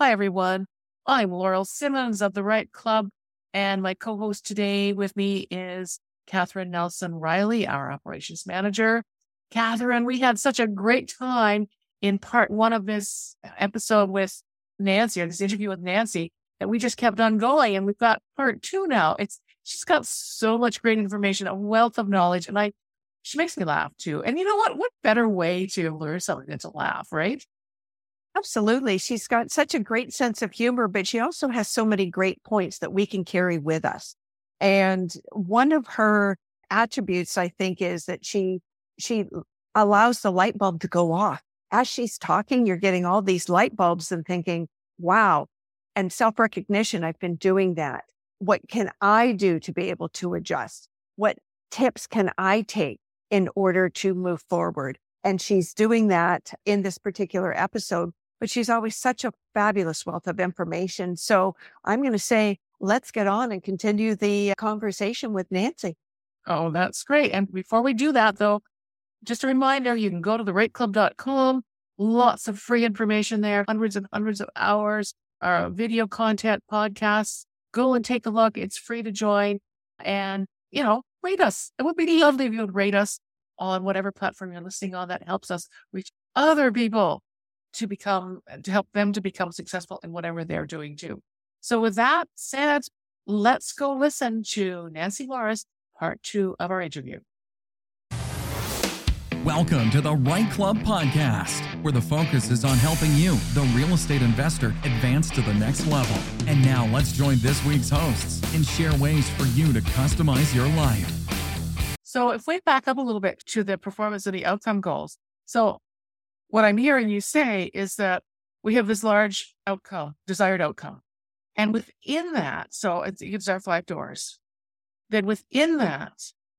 Hi, everyone. I'm Laurel Simmons of the Right Club, and my co host today with me is Catherine Nelson Riley, our operations manager. Catherine, we had such a great time in part one of this episode with Nancy, or this interview with Nancy, that we just kept on going. And we've got part two now. It's she's got so much great information, a wealth of knowledge, and I she makes me laugh too. And you know what? What better way to learn something than to laugh, right? Absolutely. She's got such a great sense of humor, but she also has so many great points that we can carry with us. And one of her attributes, I think, is that she she allows the light bulb to go off. As she's talking, you're getting all these light bulbs and thinking, wow. And self recognition, I've been doing that. What can I do to be able to adjust? What tips can I take in order to move forward? And she's doing that in this particular episode but she's always such a fabulous wealth of information. So I'm going to say, let's get on and continue the conversation with Nancy. Oh, that's great. And before we do that, though, just a reminder you can go to the rightclub.com. Lots of free information there, hundreds and hundreds of hours, uh, video content, podcasts. Go and take a look. It's free to join. And, you know, rate us. It would be lovely if you would rate us on whatever platform you're listening on. That helps us reach other people to become, uh, to help them to become successful in whatever they're doing too. So with that said, let's go listen to Nancy Morris, part two of our interview. Welcome to the Right Club podcast, where the focus is on helping you, the real estate investor, advance to the next level. And now let's join this week's hosts and share ways for you to customize your life. So if we back up a little bit to the performance of the outcome goals. So what I'm hearing you say is that we have this large outcome, desired outcome. And within that, so it's, it's our five doors. Then within that,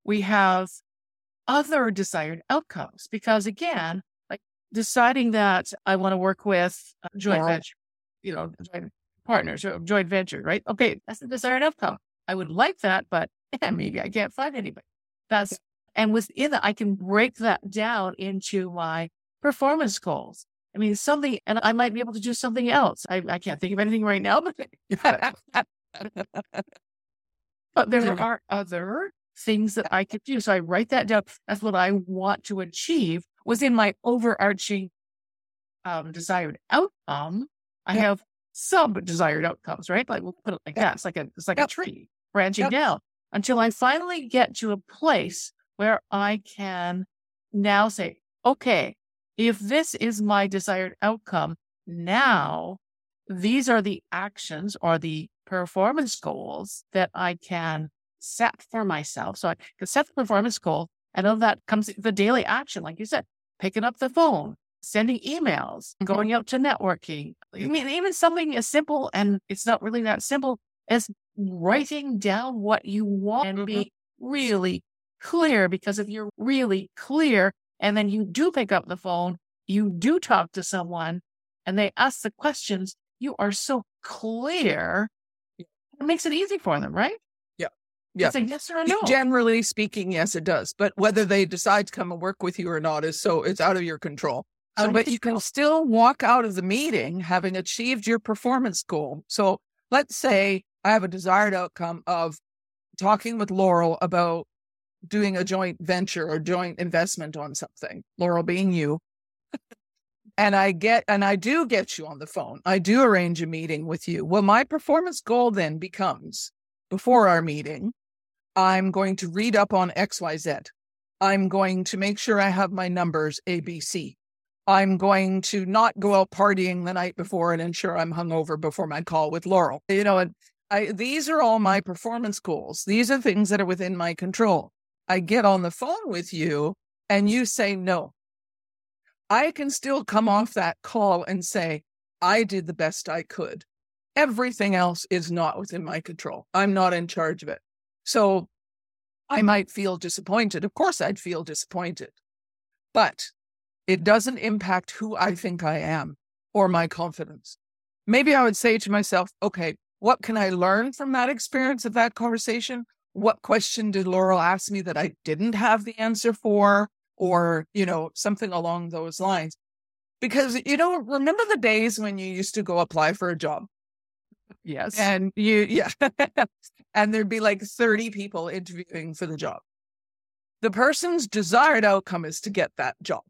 we have other desired outcomes. Because again, like deciding that I want to work with joint yeah. venture, you know, joint partners or joint venture, right? Okay, that's the desired outcome. I would like that, but yeah, maybe I can't find anybody. That's and within that, I can break that down into my performance goals. I mean, something, and I might be able to do something else. I, I can't think of anything right now, but, but there are other things that I could do. So I write that down. That's what I want to achieve within my overarching um, desired outcome. I yep. have sub desired outcomes, right? Like we'll put it like yep. that. It's like a, it's like yep. a tree branching down until I finally get to a place where I can now say, okay, if this is my desired outcome, now these are the actions or the performance goals that I can set for myself. So I can set the performance goal. And of that comes the daily action, like you said, picking up the phone, sending emails, going out to networking. I mean, even something as simple, and it's not really that simple, as writing down what you want and be mm-hmm. really clear. Because if you're really clear, and then you do pick up the phone, you do talk to someone and they ask the questions, you are so clear. It makes it easy for them, right? Yeah. Yeah. It's a yes or a no. Generally speaking, yes, it does. But whether they decide to come and work with you or not is so it's out of your control. So, but you can still walk out of the meeting having achieved your performance goal. So let's say I have a desired outcome of talking with Laurel about doing a joint venture or joint investment on something, Laurel being you. and I get, and I do get you on the phone. I do arrange a meeting with you. Well, my performance goal then becomes before our meeting, I'm going to read up on XYZ. I'm going to make sure I have my numbers ABC. I'm going to not go out partying the night before and ensure I'm hungover before my call with Laurel. You know, and I, these are all my performance goals. These are things that are within my control. I get on the phone with you and you say no. I can still come off that call and say, I did the best I could. Everything else is not within my control. I'm not in charge of it. So I might feel disappointed. Of course, I'd feel disappointed, but it doesn't impact who I think I am or my confidence. Maybe I would say to myself, okay, what can I learn from that experience of that conversation? What question did Laurel ask me that I didn't have the answer for? Or, you know, something along those lines. Because, you know, remember the days when you used to go apply for a job? Yes. And you, yeah. and there'd be like 30 people interviewing for the job. The person's desired outcome is to get that job.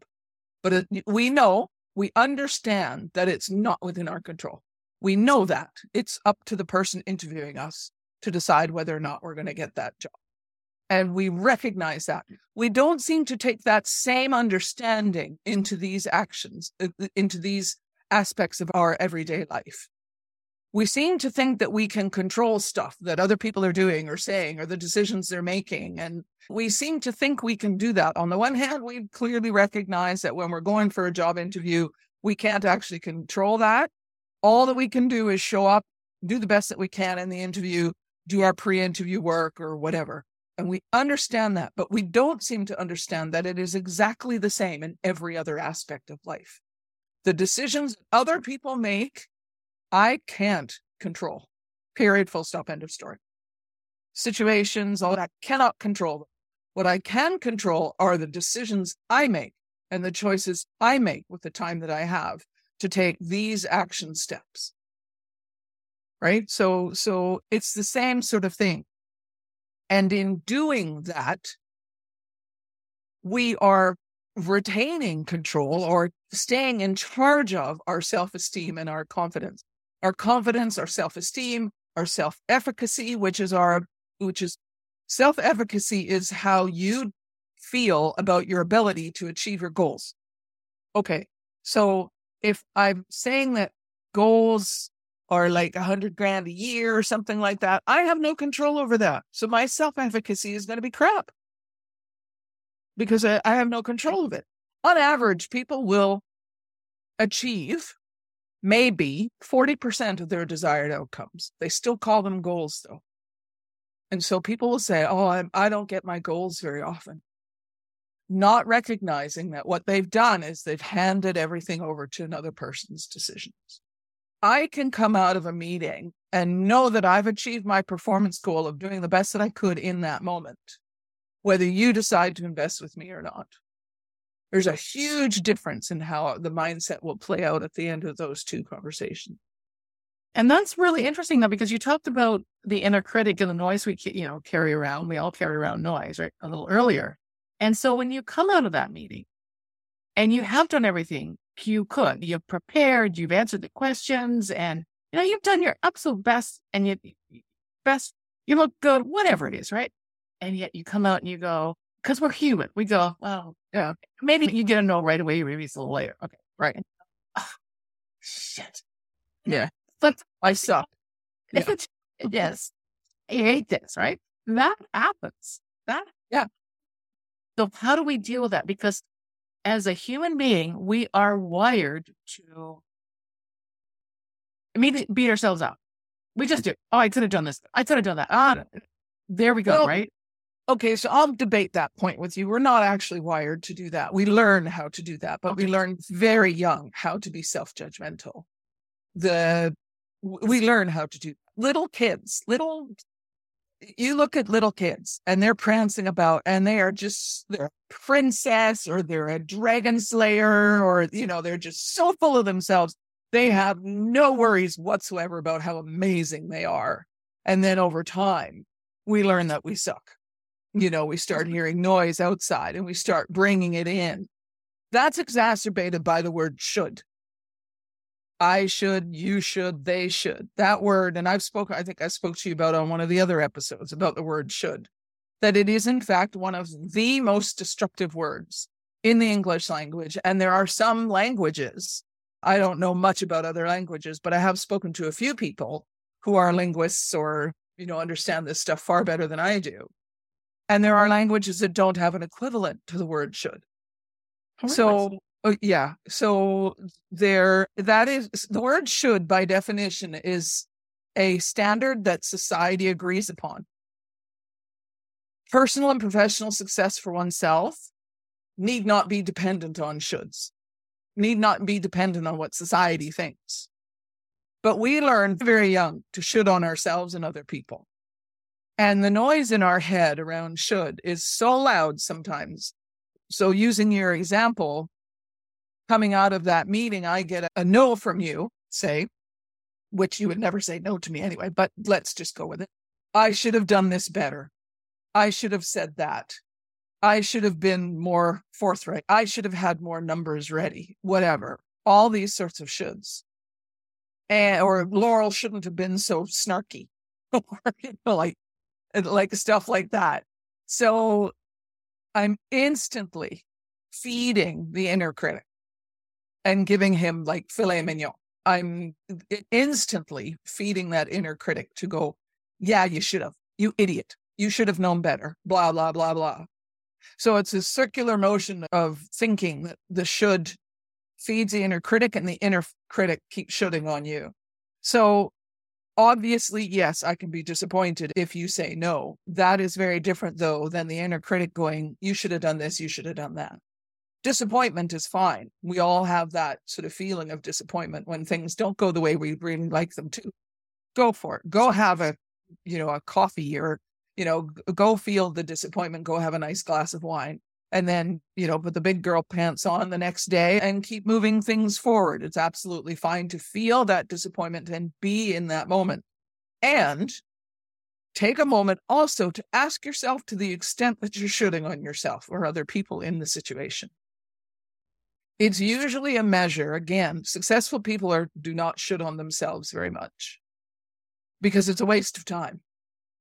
But it, we know, we understand that it's not within our control. We know that it's up to the person interviewing us to decide whether or not we're going to get that job. And we recognize that. We don't seem to take that same understanding into these actions, uh, uh, into these aspects of our everyday life. We seem to think that we can control stuff that other people are doing or saying or the decisions they're making. And we seem to think we can do that. On the one hand, we clearly recognize that when we're going for a job interview, we can't actually control that. All that we can do is show up, do the best that we can in the interview, do our pre interview work or whatever. And we understand that, but we don't seem to understand that it is exactly the same in every other aspect of life. The decisions other people make, I can't control. Period, full stop, end of story. Situations, all that cannot control. What I can control are the decisions I make and the choices I make with the time that I have to take these action steps. Right? So, so it's the same sort of thing. And in doing that, we are retaining control or staying in charge of our self esteem and our confidence. Our confidence, our self esteem, our self efficacy, which is our, which is self efficacy is how you feel about your ability to achieve your goals. Okay. So if I'm saying that goals or like a hundred grand a year or something like that. I have no control over that. So my self efficacy is going to be crap because I, I have no control of it. On average, people will achieve maybe 40% of their desired outcomes. They still call them goals though. And so people will say, Oh, I, I don't get my goals very often. Not recognizing that what they've done is they've handed everything over to another person's decisions. I can come out of a meeting and know that I've achieved my performance goal of doing the best that I could in that moment, whether you decide to invest with me or not. There's a huge difference in how the mindset will play out at the end of those two conversations. And that's really interesting though, because you talked about the inner critic and the noise we, you know, carry around. We all carry around noise, right? A little earlier. And so when you come out of that meeting and you have done everything you could. You've prepared, you've answered the questions, and you know, you've done your absolute best and you best, you look good, whatever it is, right? And yet you come out and you go, because we're human, we go, well, yeah, maybe you get a no right away, maybe it's a little later. Okay, right. Oh, shit. Yeah. But I suck. Yeah. yes. I hate this, right? That happens. That, yeah. So how do we deal with that? Because as a human being, we are wired to immediately beat ourselves up. We just do. Oh, I could have done this. I could have done that. Ah, there we go. Well, right. Okay. So I'll debate that point with you. We're not actually wired to do that. We learn how to do that, but okay. we learn very young how to be self judgmental. The, we learn how to do little kids, little you look at little kids and they're prancing about and they are just they're a princess or they're a dragon slayer or you know they're just so full of themselves they have no worries whatsoever about how amazing they are. And then over time we learn that we suck. You know we start mm-hmm. hearing noise outside and we start bringing it in. That's exacerbated by the word should I should, you should, they should. That word, and I've spoken, I think I spoke to you about on one of the other episodes about the word should, that it is in fact one of the most destructive words in the English language. And there are some languages, I don't know much about other languages, but I have spoken to a few people who are linguists or, you know, understand this stuff far better than I do. And there are languages that don't have an equivalent to the word should. So Oh, yeah. So there, that is the word should by definition is a standard that society agrees upon. Personal and professional success for oneself need not be dependent on shoulds, need not be dependent on what society thinks. But we learn very young to should on ourselves and other people. And the noise in our head around should is so loud sometimes. So, using your example, coming out of that meeting, I get a, a no from you, say, which you would never say no to me anyway, but let's just go with it. I should have done this better. I should have said that. I should have been more forthright. I should have had more numbers ready, whatever. All these sorts of shoulds. And, or Laurel shouldn't have been so snarky, or, like, like stuff like that. So I'm instantly feeding the inner critic and giving him like filet mignon. I'm instantly feeding that inner critic to go, yeah, you should have, you idiot. You should have known better, blah, blah, blah, blah. So it's a circular motion of thinking that the should feeds the inner critic and the inner critic keeps shooting on you. So obviously, yes, I can be disappointed if you say no. That is very different though than the inner critic going, you should have done this, you should have done that. Disappointment is fine. We all have that sort of feeling of disappointment when things don't go the way we really like them to. Go for it. Go have a, you know, a coffee or you know, go feel the disappointment, go have a nice glass of wine. And then, you know, put the big girl pants on the next day and keep moving things forward. It's absolutely fine to feel that disappointment and be in that moment. And take a moment also to ask yourself to the extent that you're shooting on yourself or other people in the situation. It's usually a measure. Again, successful people are do not should on themselves very much because it's a waste of time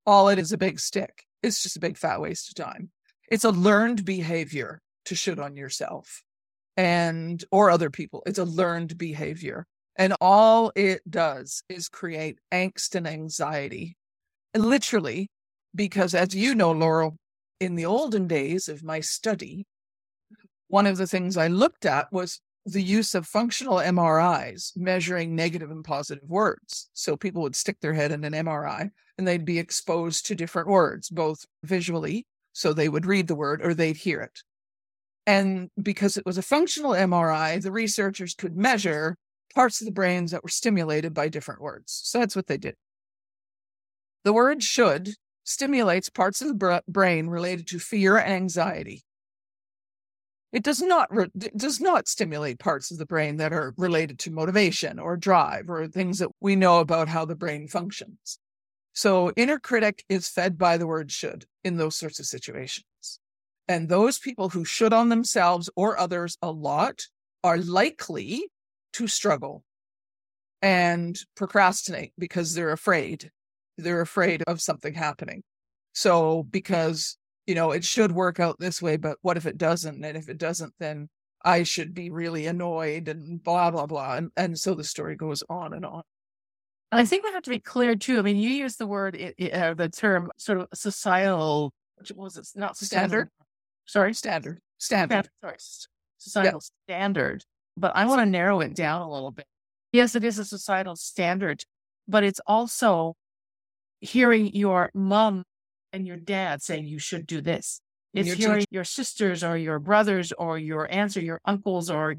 all it is a big stick. It's just a big fat waste of time. It's a learned behavior to shoot on yourself and or other people. It's a learned behavior. And all it does is create angst and anxiety. Literally, because as you know, Laurel, in the olden days of my study, one of the things I looked at was the use of functional MRIs measuring negative and positive words. So people would stick their head in an MRI and they'd be exposed to different words, both visually, so they would read the word or they'd hear it. And because it was a functional MRI, the researchers could measure parts of the brains that were stimulated by different words. So that's what they did. The word should stimulates parts of the brain related to fear anxiety. It does not re- does not stimulate parts of the brain that are related to motivation or drive or things that we know about how the brain functions. So inner critic is fed by the word should in those sorts of situations. And those people who should on themselves or others a lot are likely to struggle and procrastinate because they're afraid. They're afraid of something happening. So because you know, it should work out this way, but what if it doesn't? And if it doesn't, then I should be really annoyed and blah, blah, blah. And, and so the story goes on and on. And I think we have to be clear too. I mean, you use the word, uh, the term sort of societal, what was it? Not standard. Sorry? Standard. Standard. Sorry. Societal standard. But I want to narrow it down a little bit. Yes, it is a societal standard, but it's also hearing your mom and your dad saying you should do this. It's your hearing your sisters or your brothers or your aunts or your uncles or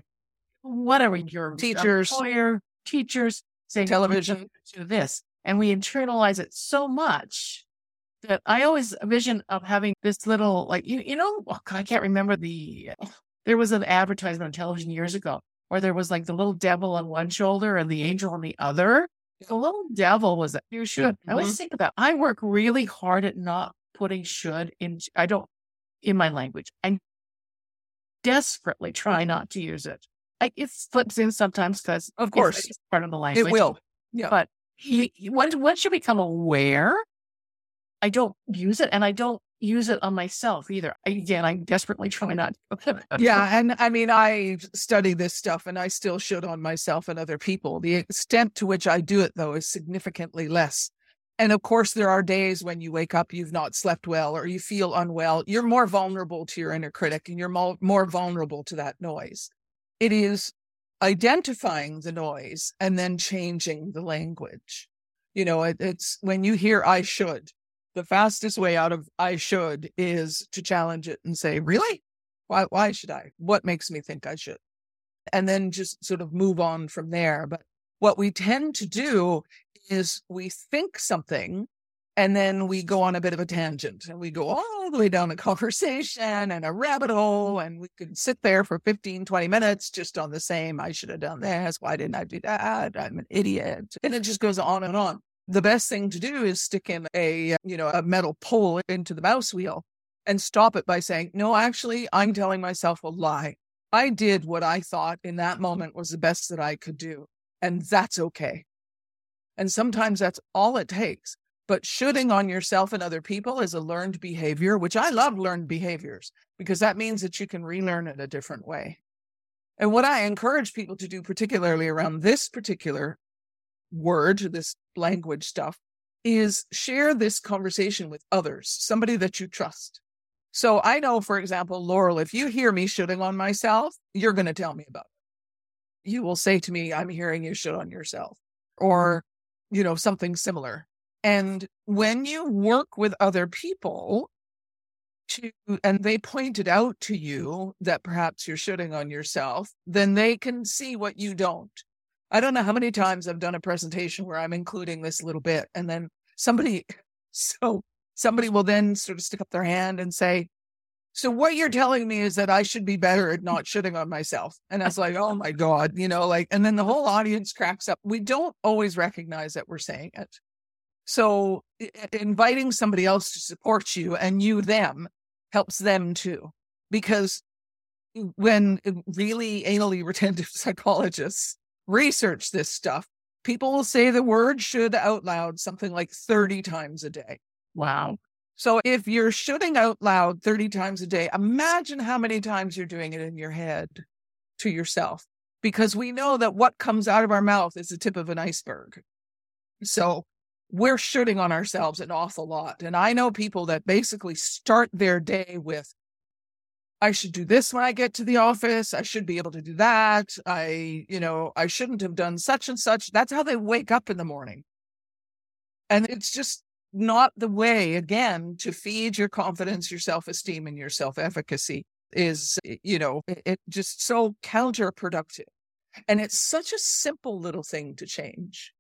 whatever your teachers, employer, teachers saying television do this. And we internalize it so much that I always vision of having this little like you you know oh, I can't remember the there was an advertisement on television years ago where there was like the little devil on one shoulder and the angel on the other the little devil was that you should. Mm-hmm. I always think about. I work really hard at not putting should in. I don't in my language. I desperately try not to use it. I, it slips in sometimes because, of course, it's part of the language. It will. Yeah. But he, once once you become aware, I don't use it, and I don't use it on myself either. Again, I desperately try not to. yeah. And I mean, I study this stuff and I still should on myself and other people. The extent to which I do it, though, is significantly less. And of course, there are days when you wake up, you've not slept well, or you feel unwell. You're more vulnerable to your inner critic and you're more, more vulnerable to that noise. It is identifying the noise and then changing the language. You know, it, it's when you hear I should, the fastest way out of I should is to challenge it and say, really? Why, why should I? What makes me think I should? And then just sort of move on from there. But what we tend to do is we think something And then we go on a bit of a tangent and we go all the way down a conversation and a rabbit hole. And we could sit there for 15, 20 minutes just on the same. I should have done this. Why didn't I do that? I'm an idiot. And it just goes on and on. The best thing to do is stick in a, you know, a metal pole into the mouse wheel and stop it by saying, no, actually, I'm telling myself a lie. I did what I thought in that moment was the best that I could do. And that's okay. And sometimes that's all it takes. But shooting on yourself and other people is a learned behavior, which I love learned behaviors because that means that you can relearn it a different way. And what I encourage people to do, particularly around this particular word, this language stuff, is share this conversation with others, somebody that you trust. So I know, for example, Laurel, if you hear me shooting on myself, you're going to tell me about it. You will say to me, I'm hearing you shoot on yourself or, you know, something similar. And when you work with other people to, and they pointed out to you that perhaps you're shooting on yourself, then they can see what you don't. I don't know how many times I've done a presentation where I'm including this little bit and then somebody, so somebody will then sort of stick up their hand and say, so what you're telling me is that I should be better at not shitting on myself. And I was like, oh my God, you know, like, and then the whole audience cracks up. We don't always recognize that we're saying it. So inviting somebody else to support you and you them helps them too. Because when really anally retentive psychologists research this stuff, people will say the word should out loud something like 30 times a day. Wow. So if you're shooting out loud 30 times a day, imagine how many times you're doing it in your head to yourself, because we know that what comes out of our mouth is the tip of an iceberg. So we're shooting on ourselves an awful lot. And I know people that basically start their day with, I should do this when I get to the office. I should be able to do that. I, you know, I shouldn't have done such and such. That's how they wake up in the morning. And it's just not the way, again, to feed your confidence, your self esteem, and your self efficacy is, eh, you know, it, it just so counterproductive. And it's such a simple little thing to change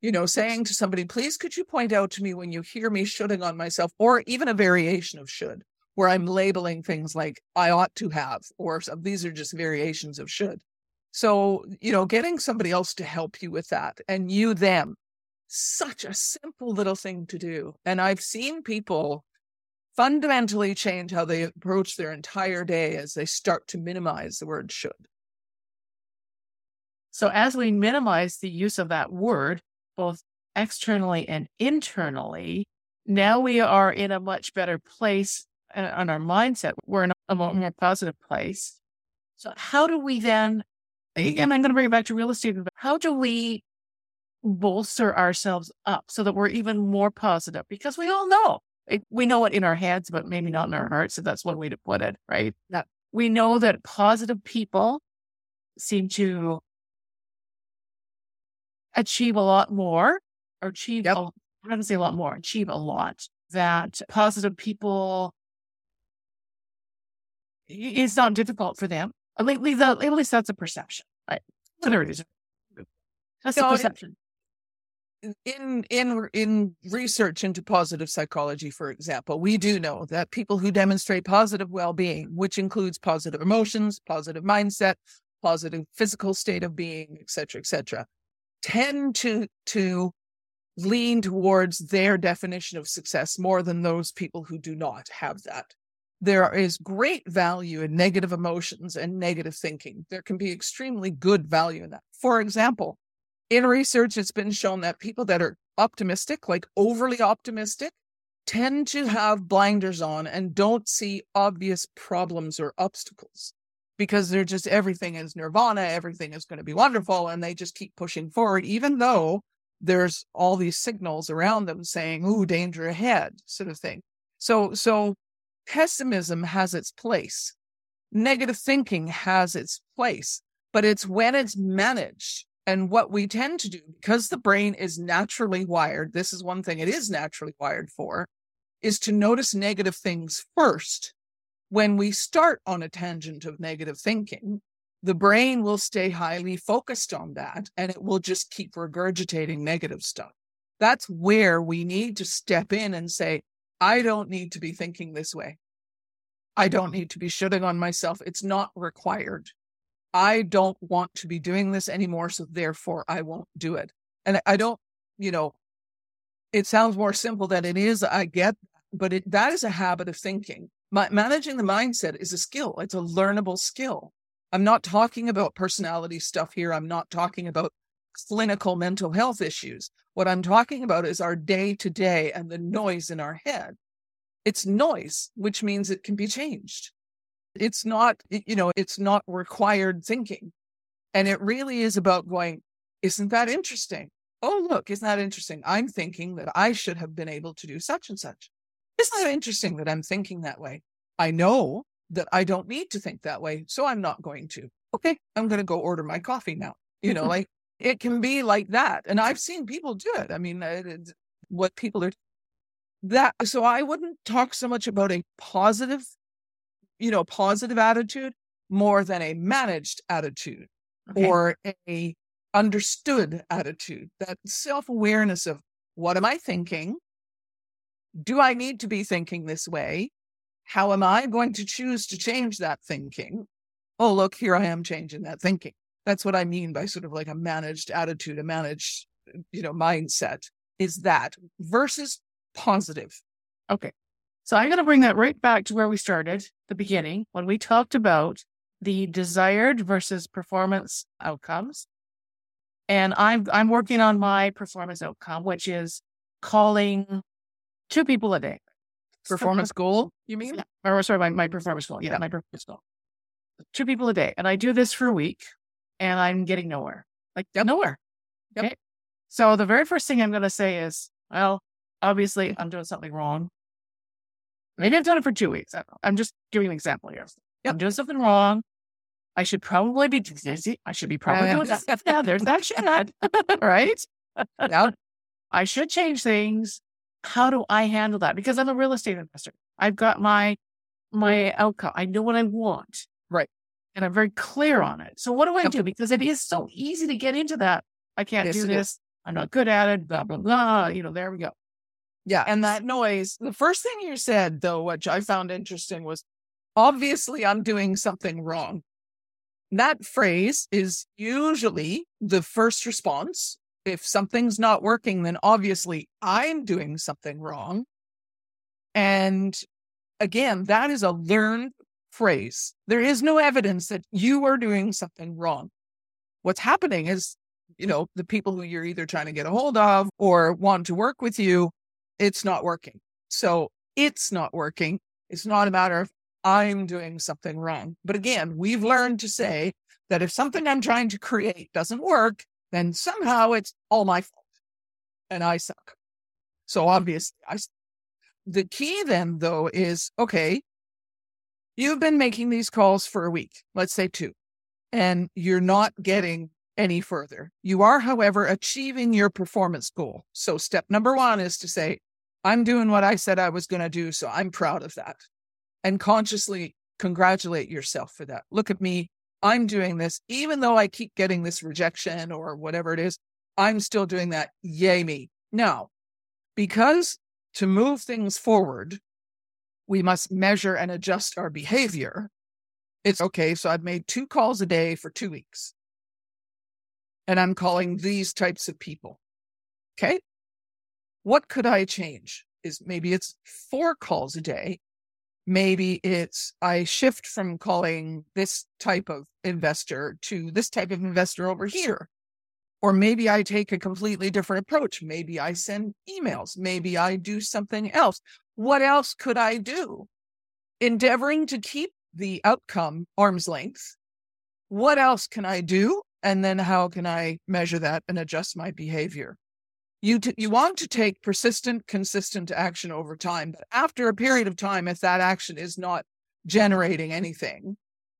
you know, saying to somebody, please could you point out to me when you hear me shoulding on myself, or even a variation of should, where I'm labeling things like I ought to have, or these are just variations of should. So, you know, getting somebody else to help you with that and you them, such a simple little thing to do. And I've seen people fundamentally change how they approach their entire day as they start to minimize the word should. So, as we minimize the use of that word, both externally and internally, now we are in a much better place on our mindset. We're in a more, positive place. So how do we then, again, I'm going to bring it back to real estate, how do we bolster ourselves up so that we're even more positive? Because we all know, we know it in our heads, but maybe not in our hearts. So that's one way to put it, right? That we know that positive people seem to achieve a lot more or achieve, yep. a, I'm going to say a lot more, achieve a lot that positive people, it's not difficult for them. Uh, at least, at least that's a perception, right? Whatever it is. That's so a perception. In in in research into positive psychology, for example, we do know that people who demonstrate positive well-being, which includes positive emotions, positive mindset, positive physical state of being, et cetera, et cetera, tend to to lean towards their definition of success more than those people who do not have that. There is great value in negative emotions and negative thinking. There can be extremely good value in that. For example, in research, it's been shown that people that are optimistic, like overly optimistic, tend to have blinders on and don't see obvious problems or obstacles because they're just everything is nirvana, everything is going to be wonderful, and they just keep pushing forward, even though there's all these signals around them saying, "Ooh, danger ahead," sort of thing. So, so pessimism has its place, negative thinking has its place, but it's when it's managed. And what we tend to do, because the brain is naturally wired, this is one thing it is naturally wired for, is to notice negative things first when we start on a tangent of negative thinking, the brain will stay highly focused on that and it will just keep regurgitating negative stuff. That's where we need to step in and say, I don't need to be thinking this way. I don't need to be shitting on myself. It's not required. I don't want to be doing this anymore. So therefore I won't do it. And I don't, you know, it sounds more simple than it is. I get, but it, that is a habit of thinking. My, managing the mindset is a skill. It's a learnable skill. I'm not talking about personality stuff here. I'm not talking about clinical mental health issues. What I'm talking about is our day to day and the noise in our head. It's noise, which means it can be changed. It's not, you know, it's not required thinking. And it really is about going, isn't that interesting? Oh, look, isn't that interesting? I'm thinking that I should have been able to do such and such. Isn't that interesting that I'm thinking that way? I know that I don't need to think that way. So I'm not going to. Okay. I'm going to go order my coffee now. You know, like it can be like that. And I've seen people do it. I mean, it, what people are that. So I wouldn't talk so much about a positive, you know, positive attitude more than a managed attitude okay. or a understood attitude, that self awareness of what am I thinking? Do I need to be thinking this way? How am I going to choose to change that thinking? Oh, look, here I am changing that thinking. That's what I mean by sort of like a managed attitude, a managed, you know, mindset is that versus positive. Okay. So I'm going to bring that right back to where we started, the beginning, when we talked about the desired versus performance outcomes. And I'm I'm working on my performance outcome, which is calling two people a day. Performance goal, you mean? Yeah. Or sorry, my, my performance goal. Yeah, yeah, my performance goal. Two people a day. And I do this for a week and I'm getting nowhere. Like yep. nowhere. Yep. Okay. So the very first thing I'm gonna say is, well, obviously I'm doing something wrong. Maybe I've done it for two weeks. I'm just giving an example here. Yep. I'm doing something wrong. I should probably be busy. I should be probably doing that. Yeah, there's that shit. right? Yeah. I should change things. How do I handle that? Because I'm a real estate investor. I've got my my outcome. I know what I want. Right. And I'm very clear on it. So what do I do? Because it is so easy to get into that. I can't yes, do this. Is. I'm not good at it. Blah, blah, blah. You know, there we go. Yeah. And that noise, the first thing you said, though, which I found interesting was obviously I'm doing something wrong. That phrase is usually the first response. If something's not working, then obviously I'm doing something wrong. And again, that is a learned phrase. There is no evidence that you are doing something wrong. What's happening is, you know, the people who you're either trying to get a hold of or want to work with you, it's not working. So it's not working. It's not a matter of I'm doing something wrong. But again, we've learned to say that if something I'm trying to create doesn't work, then somehow it's all my fault and I suck. So obviously, I, the key then though is okay, you've been making these calls for a week, let's say two, and you're not getting any further. You are, however, achieving your performance goal. So step number one is to say, I'm doing what I said I was going to do. So I'm proud of that and consciously congratulate yourself for that. Look at me. I'm doing this, even though I keep getting this rejection or whatever it is, I'm still doing that. Yay me. Now, because to move things forward, we must measure and adjust our behavior. It's okay. So I've made two calls a day for two weeks. And I'm calling these types of people. Okay. What could I change? Is maybe it's four calls a day maybe it's I shift from calling this type of investor to this type of investor over here. Or maybe I take a completely different approach. Maybe I send emails. Maybe I do something else. What else could I do? Endeavoring to keep the outcome arm's length. What else can I do? And then how can I measure that and adjust my behavior? you t- you want to take persistent consistent action over time but after a period of time if that action is not generating anything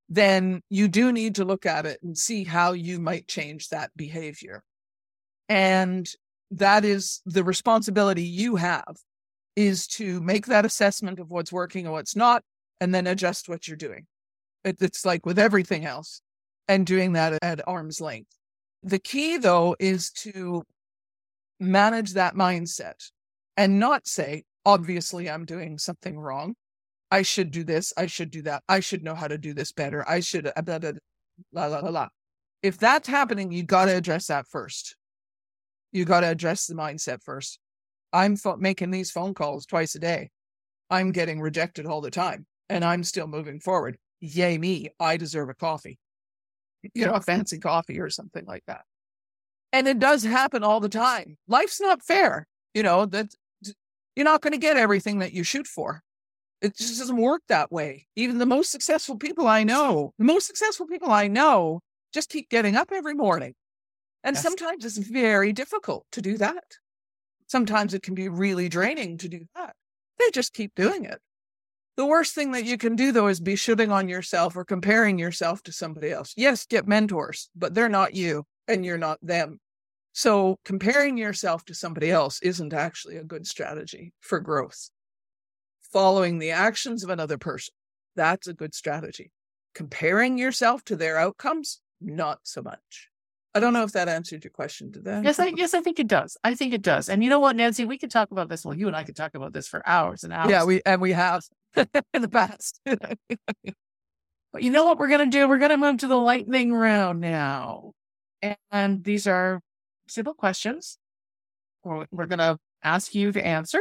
then you do need to look at it and see how you might change that behavior and that is the responsibility you have is to make that assessment of what's working and what's not and then adjust what you're doing it, it's like with everything else and doing that at arm's length the key though is to manage that mindset and not say, obviously, I'm doing something wrong. I should do this. I should do that. I should know how to do this better. I should, uh, blah, blah, blah, blah, blah. If that's happening, you got to address that first. You got to address the mindset first. I'm making these phone calls twice a day. I'm getting rejected all the time and I'm still moving forward. Yay, me. I deserve a coffee, you know, a fancy coffee or something like that. And it does happen all the time. Life's not fair. You know, that you're not going to get everything that you shoot for. It just doesn't work that way. Even the most successful people I know, the most successful people I know just keep getting up every morning. And yes. sometimes it's very difficult to do that. Sometimes it can be really draining to do that. They just keep doing it. The worst thing that you can do, though, is be shooting on yourself or comparing yourself to somebody else. Yes, get mentors, but they're not you and you're not them. So comparing yourself to somebody else isn't actually a good strategy for growth. Following the actions of another person, that's a good strategy. Comparing yourself to their outcomes, not so much. I don't know if that answered your question. Did that? Yes, I yes, I think it does. I think it does. And you know what, Nancy, we could talk about this. Well, you and I could talk about this for hours and hours. Yeah, we and we have in the past. but you know what we're gonna do? We're gonna move to the lightning round now. And these are simple questions. We're gonna ask you to answer.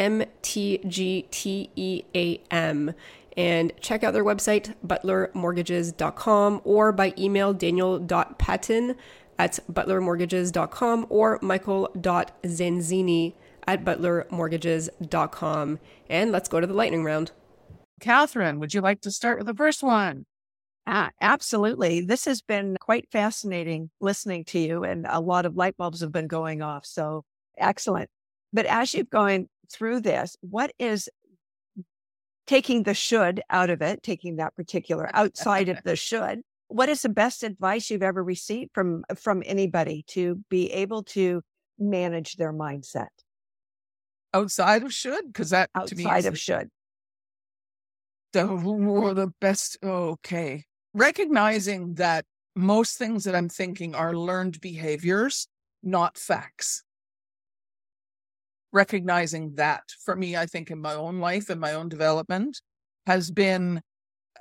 MTGTEAM and check out their website, butlermortgages.com, or by email, daniel.patton at butlermortgages.com or michael.zanzini at butlermortgages.com. And let's go to the lightning round. Catherine, would you like to start with the first one? Ah, absolutely. This has been quite fascinating listening to you, and a lot of light bulbs have been going off. So excellent. But as you've gone through this, what is taking the should out of it, taking that particular outside of the should. What is the best advice you've ever received from from anybody to be able to manage their mindset? Outside of should, because that outside of should. The the best. Okay, recognizing that most things that I'm thinking are learned behaviors, not facts recognizing that for me, I think in my own life and my own development has been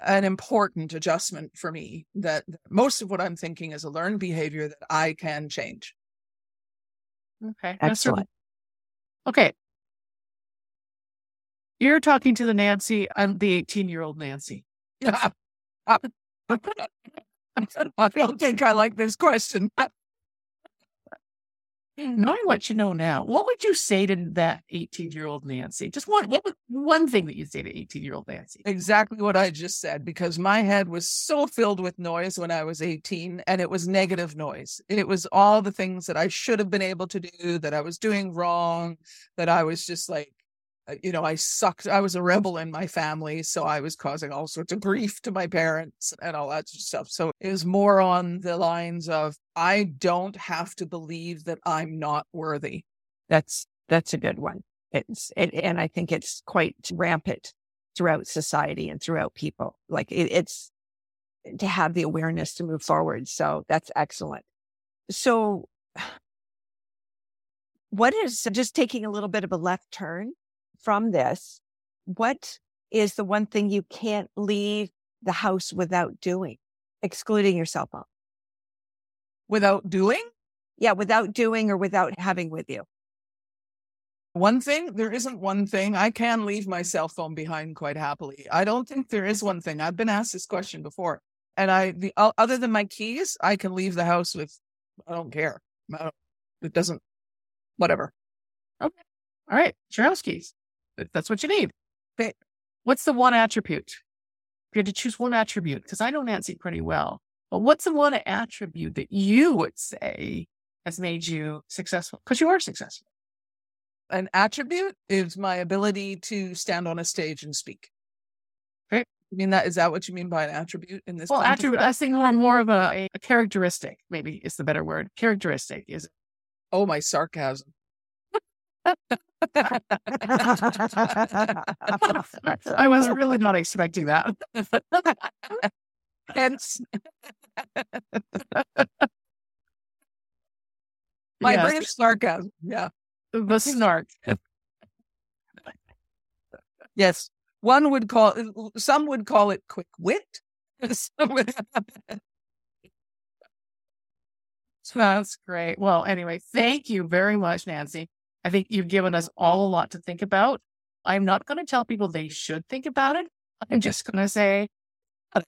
an important adjustment for me that most of what I'm thinking is a learned behavior that I can change. Okay. Excellent. Okay. You're talking to the Nancy, I'm the 18 year old Nancy. I don't think I like this question. Knowing what you know now, what would you say to that 18 year old Nancy? Just one, what, one thing that you say to 18 year old Nancy. Exactly what I just said, because my head was so filled with noise when I was 18, and it was negative noise. It was all the things that I should have been able to do, that I was doing wrong, that I was just like Uh, you know, I sucked. I was a rebel in my family, so I was causing all sorts of grief to my parents and all that stuff. So it was more on the lines of I don't have to believe that I'm not worthy. That's that's a good one. It's it, and I think it's quite rampant throughout society and throughout people. Like it, it's to have the awareness to move forward. So that's excellent. So what is just taking a little bit of a left turn from this, what is the one thing you can't leave the house without doing, excluding your cell phone? Without doing? Yeah, without doing or without having with you. One thing, there isn't one thing. I can leave my cell phone behind quite happily. I don't think there is one thing. I've been asked this question before. And I, the other than my keys, I can leave the house with, I don't care. I don't, it doesn't, whatever. Okay. All right. It's your house keys. Uh, that's what you need. But what's the one attribute? If you had to choose one attribute, because I know Nancy pretty well, but what's the one attribute that you would say has made you successful? Because you are successful. An attribute is my ability to stand on a stage and speak. Okay. I mean that is that what you mean by an attribute in this? Well, context? attribute, I think more, more of a, a characteristic, maybe is the better word. Characteristic is Oh, my sarcasm. I was really not expecting that. Hence, my Yes, British sarcasm. Yeah. the snark. Yes. One would call some would call it quick wit. Would- That's great. Well, anyway, thank you very much, Nancy. I think you've given us all a lot to think about. I'm not going to tell people they should think about it. I'm just going to say, but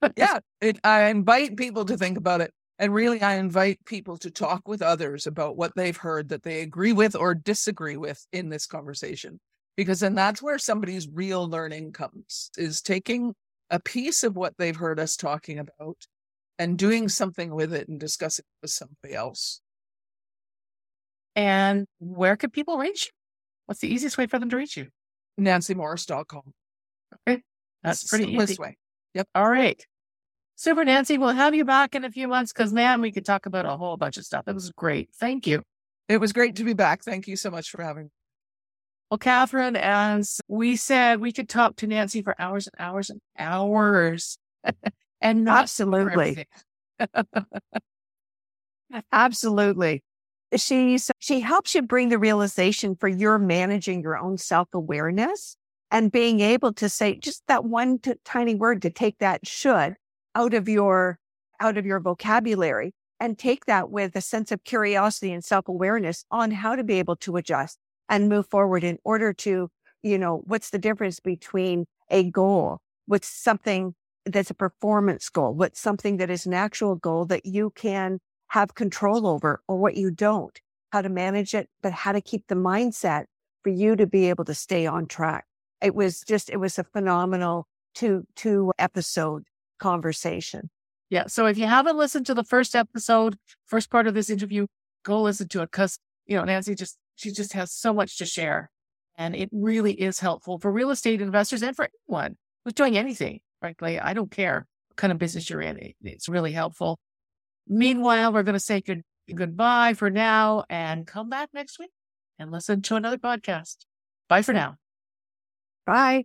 yeah, it, I invite people to think about it. And really, I invite people to talk with others about what they've heard that they agree with or disagree with in this conversation. Because then that's where somebody's real learning comes, is taking a piece of what they've heard us talking about and doing something with it and discussing it with somebody else. And where could people reach you? What's the easiest way for them to reach you? NancyMorris.com. Okay. That's the pretty easy. way. Yep. All right. Super, Nancy. We'll have you back in a few months because, man, we could talk about a whole bunch of stuff. It was great. Thank you. It was great to be back. Thank you so much for having me. Well, Catherine, as we said, we could talk to Nancy for hours and hours and hours and not Absolutely. Absolutely. She's she helps you bring the realization for your managing your own self-awareness and being able to say just that one t- tiny word to take that should out of your out of your vocabulary and take that with a sense of curiosity and self-awareness on how to be able to adjust and move forward in order to, you know, what's the difference between a goal, what's something that's a performance goal, what's something that is an actual goal that you can have control over or what you don't, how to manage it, but how to keep the mindset for you to be able to stay on track. It was just, it was a phenomenal two, two episode conversation. Yeah. So if you haven't listened to the first episode, first part of this interview, go listen to it because, you know, Nancy just, she just has so much to share. And it really is helpful for real estate investors and for anyone who's doing anything. Frankly, I don't care what kind of business you're in. It's really helpful. Meanwhile, we're going to say good, goodbye for now and come back next week and listen to another podcast. Bye for now. Bye.